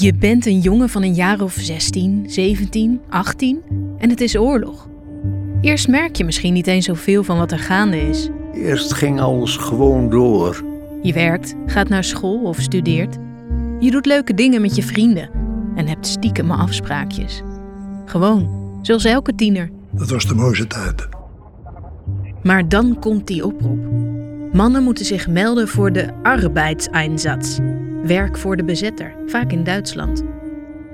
Je bent een jongen van een jaar of 16, 17, 18 en het is oorlog. Eerst merk je misschien niet eens zoveel van wat er gaande is. Eerst ging alles gewoon door. Je werkt, gaat naar school of studeert. Je doet leuke dingen met je vrienden en hebt stiekem afspraakjes. Gewoon, zoals elke tiener. Dat was de mooiste tijd. Maar dan komt die oproep. Mannen moeten zich melden voor de Arbeidseinsatz. Werk voor de bezetter, vaak in Duitsland.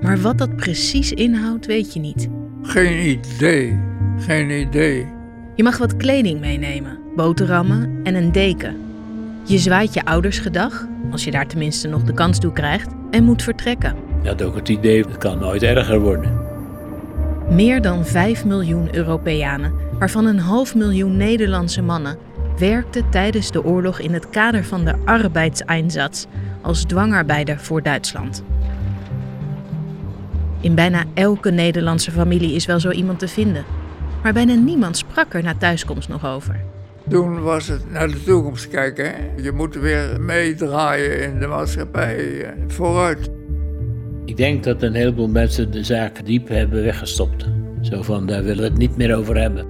Maar wat dat precies inhoudt, weet je niet. Geen idee. Geen idee. Je mag wat kleding meenemen, boterhammen en een deken. Je zwaait je ouders gedag, als je daar tenminste nog de kans toe krijgt, en moet vertrekken. Je had ook het idee, het kan nooit erger worden. Meer dan 5 miljoen Europeanen, waarvan een half miljoen Nederlandse mannen, werkten tijdens de oorlog in het kader van de Arbeidseinsatz als dwangarbeider voor Duitsland. In bijna elke Nederlandse familie is wel zo iemand te vinden, maar bijna niemand sprak er na thuiskomst nog over. Toen was het naar de toekomst kijken. hè. Je moet weer meedraaien in de maatschappij. eh, Vooruit. Ik denk dat een heleboel mensen de zaak diep hebben weggestopt. Zo van, daar willen we het niet meer over hebben.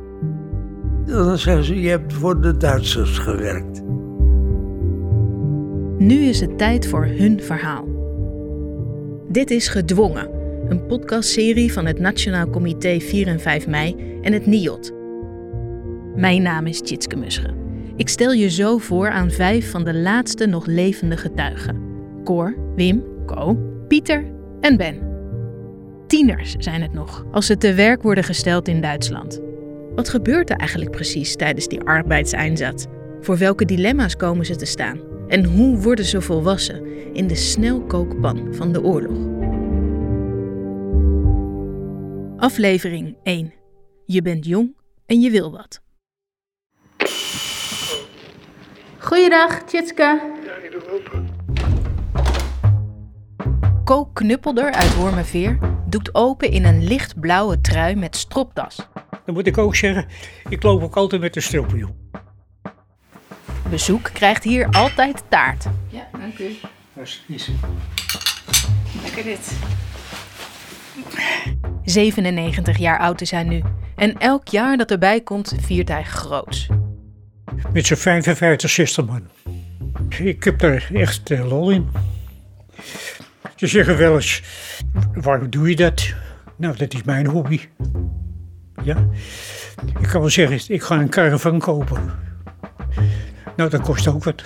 Dan zeggen ze, je hebt voor de Duitsers gewerkt. Nu is het tijd voor hun verhaal. Dit is Gedwongen, een podcastserie van het Nationaal Comité 4 en 5 mei en het NIOD. Mijn naam is Tjitske Musche. Ik stel je zo voor aan vijf van de laatste nog levende getuigen. Cor, Wim, Co, Pieter en Ben. Tieners zijn het nog, als ze te werk worden gesteld in Duitsland. Wat gebeurt er eigenlijk precies tijdens die arbeidseinsatz? Voor welke dilemma's komen ze te staan? En hoe worden ze volwassen in de snelkookpan van de oorlog? Aflevering 1. Je bent jong en je wil wat. Goeiedag, Tjitske. Ko Knuppelder uit Wormerveer doet open in een lichtblauwe trui met stropdas. Dan moet ik ook zeggen, ik loop ook altijd met een stroopje. Bezoek krijgt hier altijd taart. Ja, dank u. Dat is Lekker dit. 97 jaar oud is hij nu. En elk jaar dat erbij komt, viert hij groots. met zo'n 55, 60 man. Ik heb daar echt eh, lol in. Ze zeggen wel eens, waarom doe je dat? Nou, dat is mijn hobby. Ja, ik kan wel zeggen, ik ga een caravan kopen. Nou, dat kost ook wat.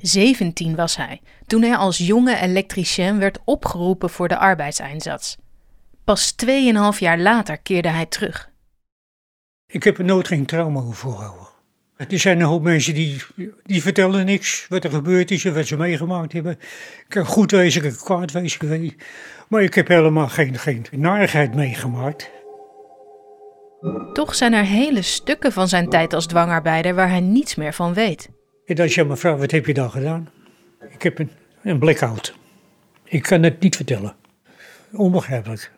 17 was hij toen hij als jonge elektricien werd opgeroepen voor de arbeidseinsatz. Pas 2,5 jaar later keerde hij terug. Ik heb er nooit geen trauma over voorhouden. Er zijn een hoop mensen die, die vertellen niks wat er gebeurd is en wat ze meegemaakt hebben. Ik kan goed wezen, ik kan kwaad wezen. Maar ik heb helemaal geen, geen narigheid meegemaakt. Toch zijn er hele stukken van zijn tijd als dwangarbeider waar hij niets meer van weet. En als je me vraagt, wat heb je dan gedaan? Ik heb een, een blackout. Ik kan het niet vertellen. Onbegrijpelijk.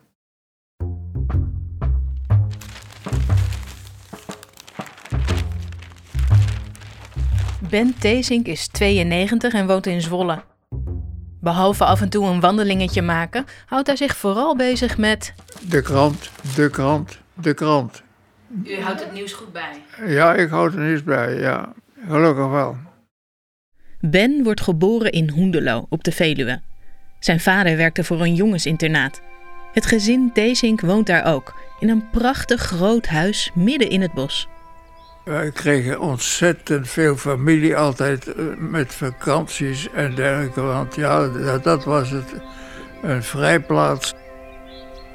Ben Teesink is 92 en woont in Zwolle. Behalve af en toe een wandelingetje maken, houdt hij zich vooral bezig met. De krant, de krant, de krant. U houdt het nieuws goed bij. Ja, ik houd er niets bij, ja. Gelukkig wel. Ben wordt geboren in Hoendelo op de Veluwe. Zijn vader werkte voor een jongensinternaat. Het gezin Teesink woont daar ook, in een prachtig groot huis midden in het bos. Wij kregen ontzettend veel familie altijd eh, met vakanties en dergelijke. Want ja, dat, dat was het. Een vrijplaats.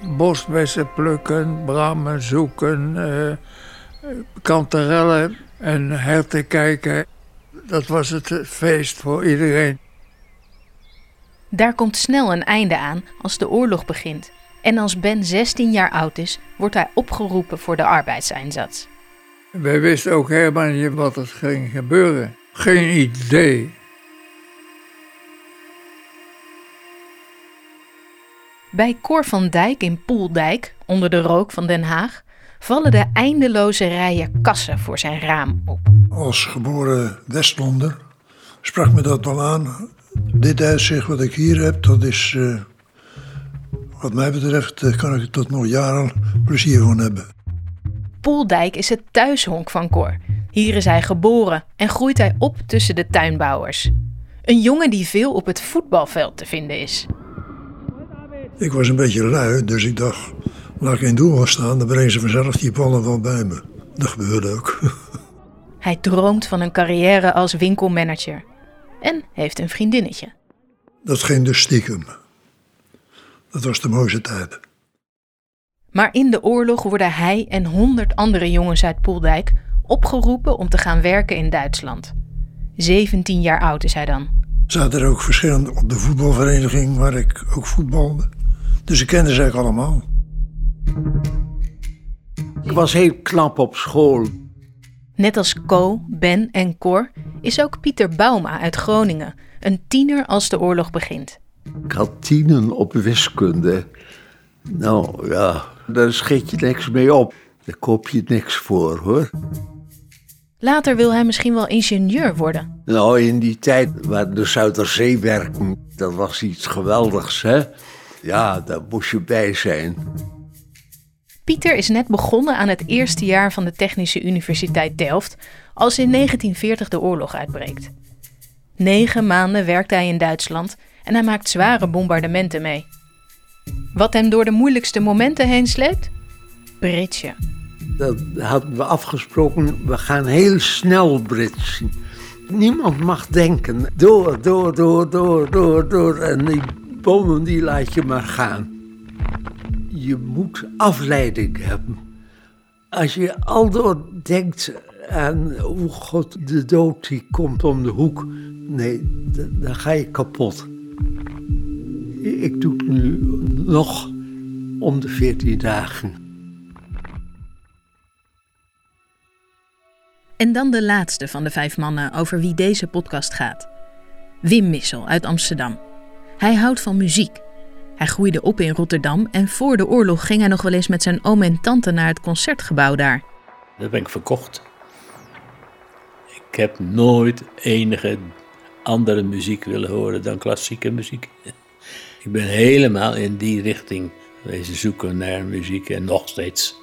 Bosbessen plukken, brammen zoeken, eh, kanterellen en herten kijken. Dat was het feest voor iedereen. Daar komt snel een einde aan als de oorlog begint. En als Ben 16 jaar oud is, wordt hij opgeroepen voor de arbeidseinsatz. Wij wisten ook helemaal niet wat er ging gebeuren. Geen idee. Bij Cor van Dijk in Poeldijk, onder de rook van Den Haag, vallen de eindeloze rijen kassen voor zijn raam op. Als geboren Westlonder sprak me dat wel aan. Dit uitzicht wat ik hier heb, dat is, eh, wat mij betreft, daar kan ik er tot nog jaren plezier van hebben. Poeldijk is het thuishonk van Cor. Hier is hij geboren en groeit hij op tussen de tuinbouwers. Een jongen die veel op het voetbalveld te vinden is. Ik was een beetje lui, dus ik dacht, laat ik in doel gaan staan, dan brengen ze vanzelf die ballen wel bij me. Dat gebeurde ook. Hij droomt van een carrière als winkelmanager. En heeft een vriendinnetje. Dat ging dus stiekem. Dat was de mooiste tijd. Maar in de oorlog worden hij en honderd andere jongens uit Poeldijk opgeroepen om te gaan werken in Duitsland. 17 jaar oud is hij dan. Zaten er ook verschillende op de voetbalvereniging waar ik ook voetbalde. Dus ik kende ze eigenlijk allemaal. Ik was heel knap op school. Net als Co, Ben en Cor is ook Pieter Bauma uit Groningen, een tiener als de oorlog begint. Ik had tienen op wiskunde. Nou ja, daar schiet je niks mee op. Daar koop je niks voor hoor. Later wil hij misschien wel ingenieur worden. Nou, in die tijd waar de Zuiderzee werken, dat was iets geweldigs hè. Ja, daar moest je bij zijn. Pieter is net begonnen aan het eerste jaar van de Technische Universiteit Delft als in 1940 de oorlog uitbreekt. Negen maanden werkt hij in Duitsland en hij maakt zware bombardementen mee. Wat hem door de moeilijkste momenten heen sleept? Britje. Dat hadden we afgesproken, we gaan heel snel britsen. Niemand mag denken, door, door, door, door, door, door. En die bommen die laat je maar gaan. Je moet afleiding hebben. Als je aldoor denkt aan hoe God de dood die komt om de hoek, nee, dan ga je kapot. Ik doe het nu nog om de 14 dagen. En dan de laatste van de vijf mannen over wie deze podcast gaat. Wim Missel uit Amsterdam. Hij houdt van muziek. Hij groeide op in Rotterdam en voor de oorlog ging hij nog wel eens met zijn oom en tante naar het concertgebouw daar. Dat ben ik verkocht. Ik heb nooit enige andere muziek willen horen dan klassieke muziek. Ik ben helemaal in die richting wezen zoeken naar muziek en nog steeds.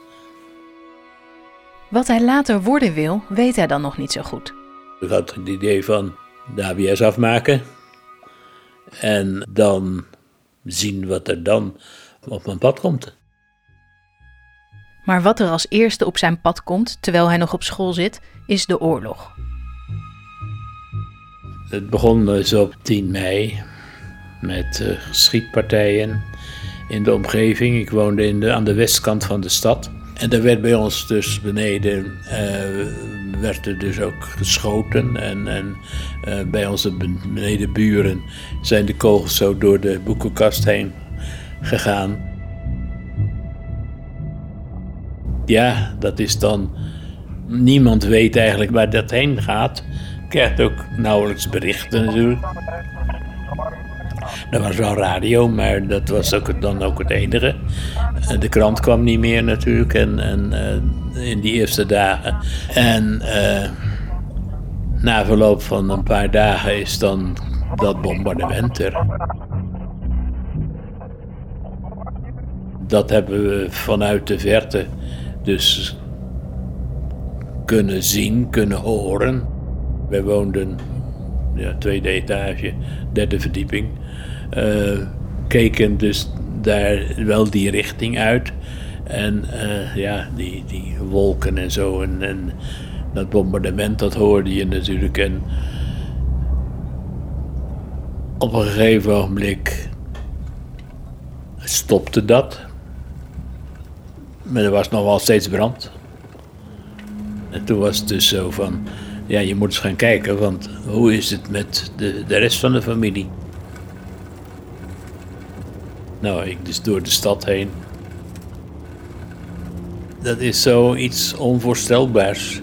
Wat hij later worden wil, weet hij dan nog niet zo goed. Ik had het idee van de ABS afmaken en dan zien wat er dan op mijn pad komt. Maar wat er als eerste op zijn pad komt terwijl hij nog op school zit, is de oorlog. Het begon dus op 10 mei met eh, schietpartijen in de omgeving. Ik woonde in de, aan de westkant van de stad. En er werd bij ons dus beneden, eh, werd er dus ook geschoten. En, en eh, bij onze benedenburen zijn de kogels zo door de boekenkast heen gegaan. Ja, dat is dan. Niemand weet eigenlijk waar dat heen gaat. Krijgt ook nauwelijks berichten natuurlijk. Er was wel radio, maar dat was ook dan ook het enige. Eh, De krant kwam niet meer natuurlijk en, en, eh, in die eerste dagen. En eh, na verloop van een paar dagen is dan dat bombardement er. Dat hebben we vanuit de verte dus kunnen zien, kunnen horen. Wij woonden ja, tweede etage, derde verdieping. Eh, keken dus daar wel die richting uit. En eh, ja, die, die wolken en zo. En, en dat bombardement, dat hoorde je natuurlijk. En op een gegeven ogenblik stopte dat. Maar er was nog wel steeds brand. En toen was het dus zo van, ja, je moet eens gaan kijken, want hoe is het met de, de rest van de familie? Nou, ik dus door de stad heen. Dat is zoiets onvoorstelbaars.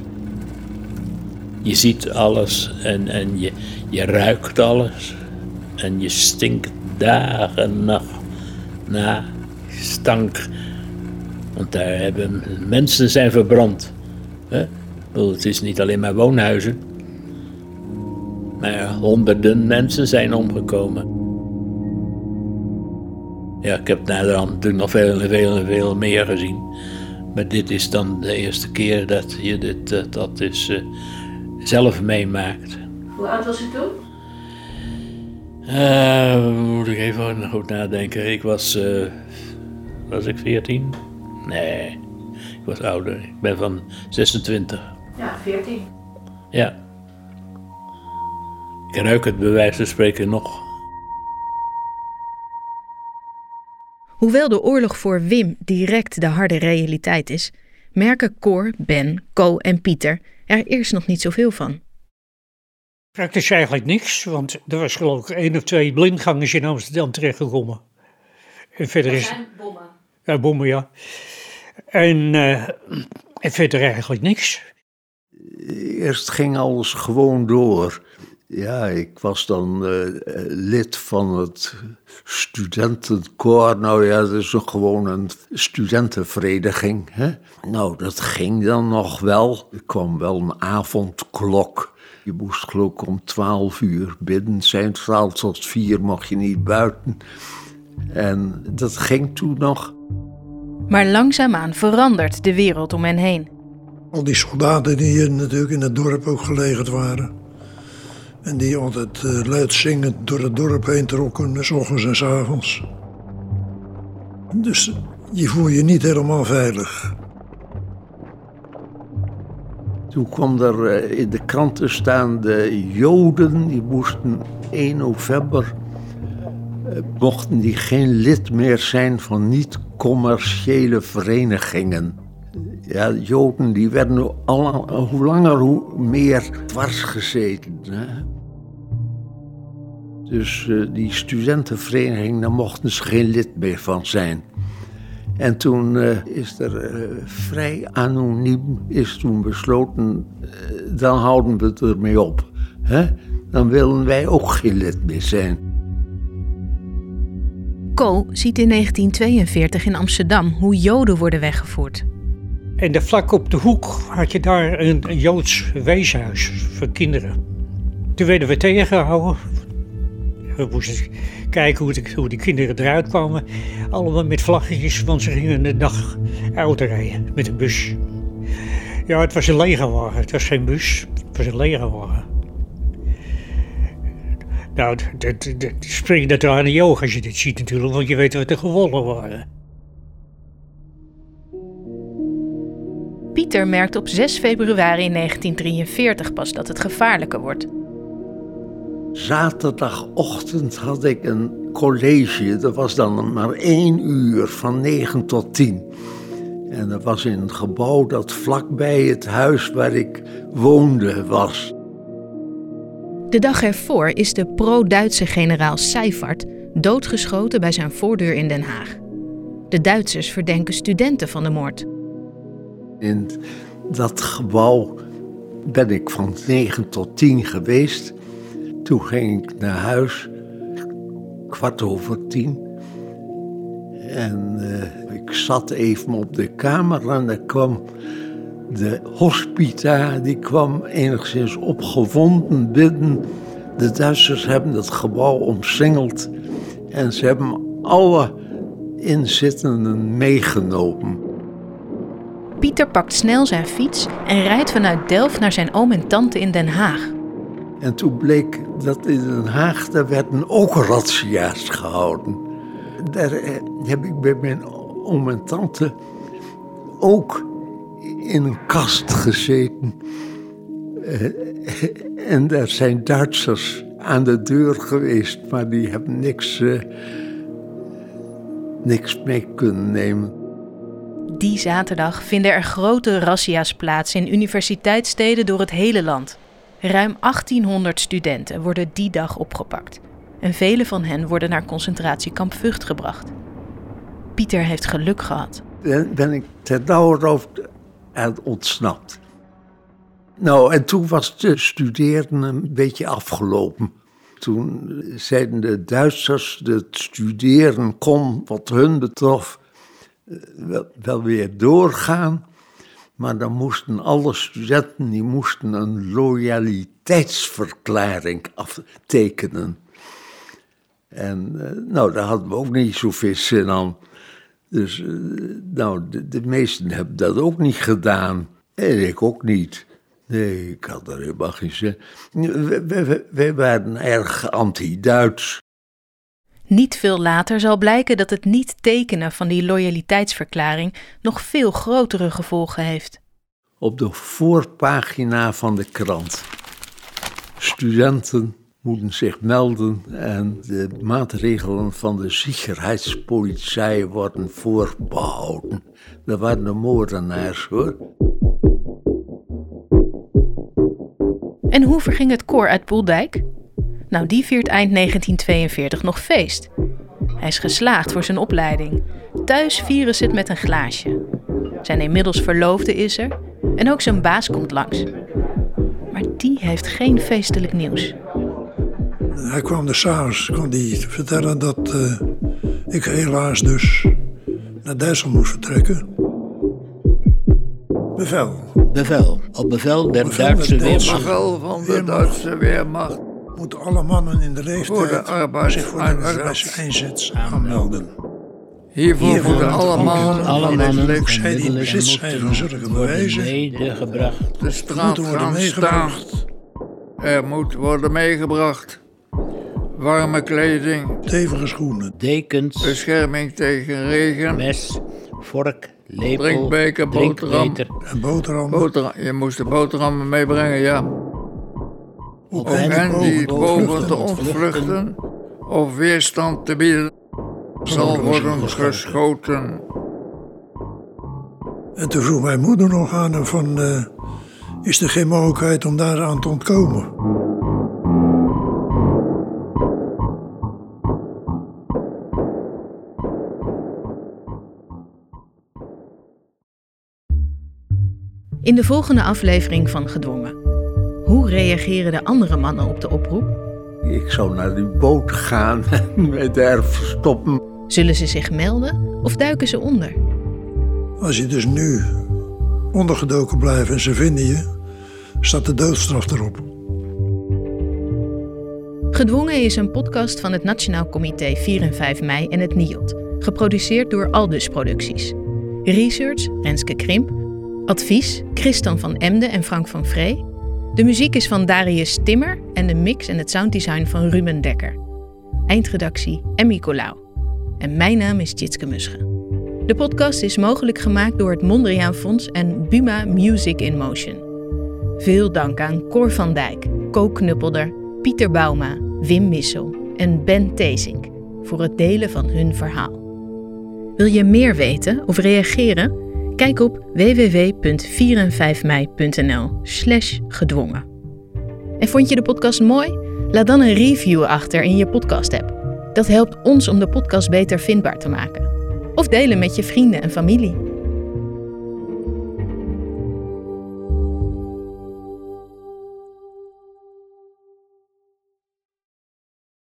Je ziet alles en, en je, je ruikt alles. En je stinkt dagen en nacht na stank. Want daar hebben mensen zijn verbrand. Hè? Het is niet alleen maar woonhuizen. Maar honderden mensen zijn omgekomen. Ja, ik heb naderhand natuurlijk nog veel en veel en veel meer gezien. Maar dit is dan de eerste keer dat je dit, uh, dat is, uh, zelf meemaakt. Hoe oud was u toen? Uh, moet ik even goed nadenken. Ik was, was ik 14? Nee, ik was ouder. Ik ben van 26. Ja, 14. Ja. Ik ruik het bij wijze van spreken nog. Hoewel de oorlog voor Wim direct de harde realiteit is, merken Cor, Ben, Co en Pieter er eerst nog niet zoveel van. Praktisch eigenlijk niks, want er was geloof ik één of twee blindgangers in Amsterdam terechtgekomen. En verder is. bommen. Ja, bommen, ja. En, uh, en verder eigenlijk niks. Eerst ging alles gewoon door. Ja, ik was dan uh, lid van het studentenkoor. Nou ja, dat is gewoon een studentenvereniging. Hè? Nou, dat ging dan nog wel. Er kwam wel een avondklok. Je moest geloof ik om twaalf uur binnen zijn. Twaalf tot vier mocht je niet buiten. En dat ging toen nog. Maar langzaamaan verandert de wereld om hen heen. Al die soldaten die natuurlijk in het dorp ook gelegerd waren. En die altijd uh, luid zingend door het dorp heen trokken, s ochtends en s avonds. Dus je voel je niet helemaal veilig. Toen kwam er uh, in de kranten staan de Joden, die moesten 1 november, uh, mochten die geen lid meer zijn van niet-commerciële verenigingen. Ja, Joden die werden al, hoe langer hoe meer dwars gezeten. Hè? Dus uh, die studentenvereniging, daar mochten ze geen lid meer van zijn. En toen uh, is er uh, vrij anoniem is toen besloten, dan houden we het ermee op. Hè? Dan willen wij ook geen lid meer zijn. Co ziet in 1942 in Amsterdam hoe Joden worden weggevoerd. En de vlak op de hoek had je daar een, een Joods weeshuis voor kinderen. Toen werden we tegengehouden. We moesten kijken hoe de, hoe de kinderen eruit kwamen. Allemaal met vlaggetjes, want ze gingen de dag auto rijden met een bus. Ja, het was een legerwagen. Het was geen bus, het was een legerwagen. Nou, dat spring dat er aan de oog als je dit ziet natuurlijk, want je weet wat er gewonnen waren. Pieter merkt op 6 februari 1943 pas dat het gevaarlijker wordt. Zaterdagochtend had ik een college. Dat was dan maar één uur, van 9 tot 10. En dat was in een gebouw dat vlakbij het huis waar ik woonde was. De dag ervoor is de pro-Duitse generaal Seifert doodgeschoten bij zijn voordeur in Den Haag. De Duitsers verdenken studenten van de moord. In dat gebouw ben ik van 9 tot 10 geweest. Toen ging ik naar huis, kwart over tien. En uh, ik zat even op de kamer en er kwam de hospita, die kwam enigszins opgewonden binnen. De Duitsers hebben het gebouw omsingeld en ze hebben alle inzittenden meegenomen. Pieter pakt snel zijn fiets en rijdt vanuit Delft naar zijn oom en tante in Den Haag. En toen bleek dat in Den Haag, daar werden ook razzia's gehouden. Daar eh, heb ik bij mijn oom en tante ook in een kast gezeten. Eh, en daar zijn Duitsers aan de deur geweest, maar die hebben niks, uh, niks mee kunnen nemen. Die zaterdag vinden er grote razzia's plaats in universiteitssteden door het hele land. Ruim 1800 studenten worden die dag opgepakt. En vele van hen worden naar concentratiekamp Vught gebracht. Pieter heeft geluk gehad. Dan ben ik ter nauwernood ontsnapt. Nou, en toen was de studeren een beetje afgelopen. Toen zeiden de Duitsers dat studeren kon, wat hun betrof, wel, wel weer doorgaan. Maar dan moesten alle studenten die moesten een loyaliteitsverklaring aftekenen. En uh, nou, daar hadden we ook niet zoveel zin aan. Dus uh, nou, de, de, meesten hebben dat ook niet gedaan. En ik ook niet. Nee, ik had er helemaal geen zin. Wij waren erg anti-Duits. Niet veel later zal blijken dat het niet tekenen van die loyaliteitsverklaring nog veel grotere gevolgen heeft. Op de voorpagina van de krant. Studenten moeten zich melden en de maatregelen van de Sicherheidspolizei worden voorbehouden. Dat waren de moordenaars hoor. En hoe verging het koor uit Poeldijk? Nou, die viert eind 1942 nog feest. Hij is geslaagd voor zijn opleiding. Thuis vieren ze het met een glaasje. Zijn inmiddels verloofde is er en ook zijn baas komt langs. Maar die heeft geen feestelijk nieuws. Hij kwam er s'avonds kon die vertellen dat uh, ik helaas dus naar Duitsland moest vertrekken. Bevel. Bevel. Op bevel der Bevel Duitse Weermacht. Bevel van de. Duitse Weermacht. Moeten alle mannen in de Voor leeftijd arbeid- zich voor de arbeid- arbeidseinsatz aanmelden. Hiervoor Hiervoor moeten alle mannen Alle mannen leeftijd zij die in bezit zijn van zulke worden bewijzen de straat worden gaan staan. meegebracht. Er moet worden meegebracht. Warme kleding, Stevige schoenen. Dekens, bescherming tegen regen, mes, vork, lepel, Drinkbeker, boterham. En boterhammen. boterham. Je moest de boterhammen meebrengen, ja. Op hen hen die boven boven te ontvluchten of weerstand te bieden, zal worden geschoten. En toen vroeg mijn moeder nog aan hem van... eh, is er geen mogelijkheid om daar aan te ontkomen? In de volgende aflevering van Gedwongen. Hoe reageren de andere mannen op de oproep? Ik zou naar die boot gaan en me daar verstoppen. Zullen ze zich melden of duiken ze onder? Als je dus nu ondergedoken blijft en ze vinden je... staat de doodstraf erop. Gedwongen is een podcast van het Nationaal Comité 4 en 5 mei en het NIOD. Geproduceerd door Aldus Producties. Research Renske Krimp. Advies Christian van Emden en Frank van Vree. De muziek is van Darius Timmer en de mix en het sounddesign van Ruben Dekker. Eindredactie Emmy Colau. En mijn naam is Jitske Musche. De podcast is mogelijk gemaakt door het Mondriaan Fonds en Buma Music in Motion. Veel dank aan Cor van Dijk, Co Knuppelder, Pieter Bauma, Wim Missel en Ben Tezink voor het delen van hun verhaal. Wil je meer weten of reageren? Kijk op www.4en5mei.nl slash gedwongen. En vond je de podcast mooi? Laat dan een review achter in je podcast-app. Dat helpt ons om de podcast beter vindbaar te maken. Of delen met je vrienden en familie.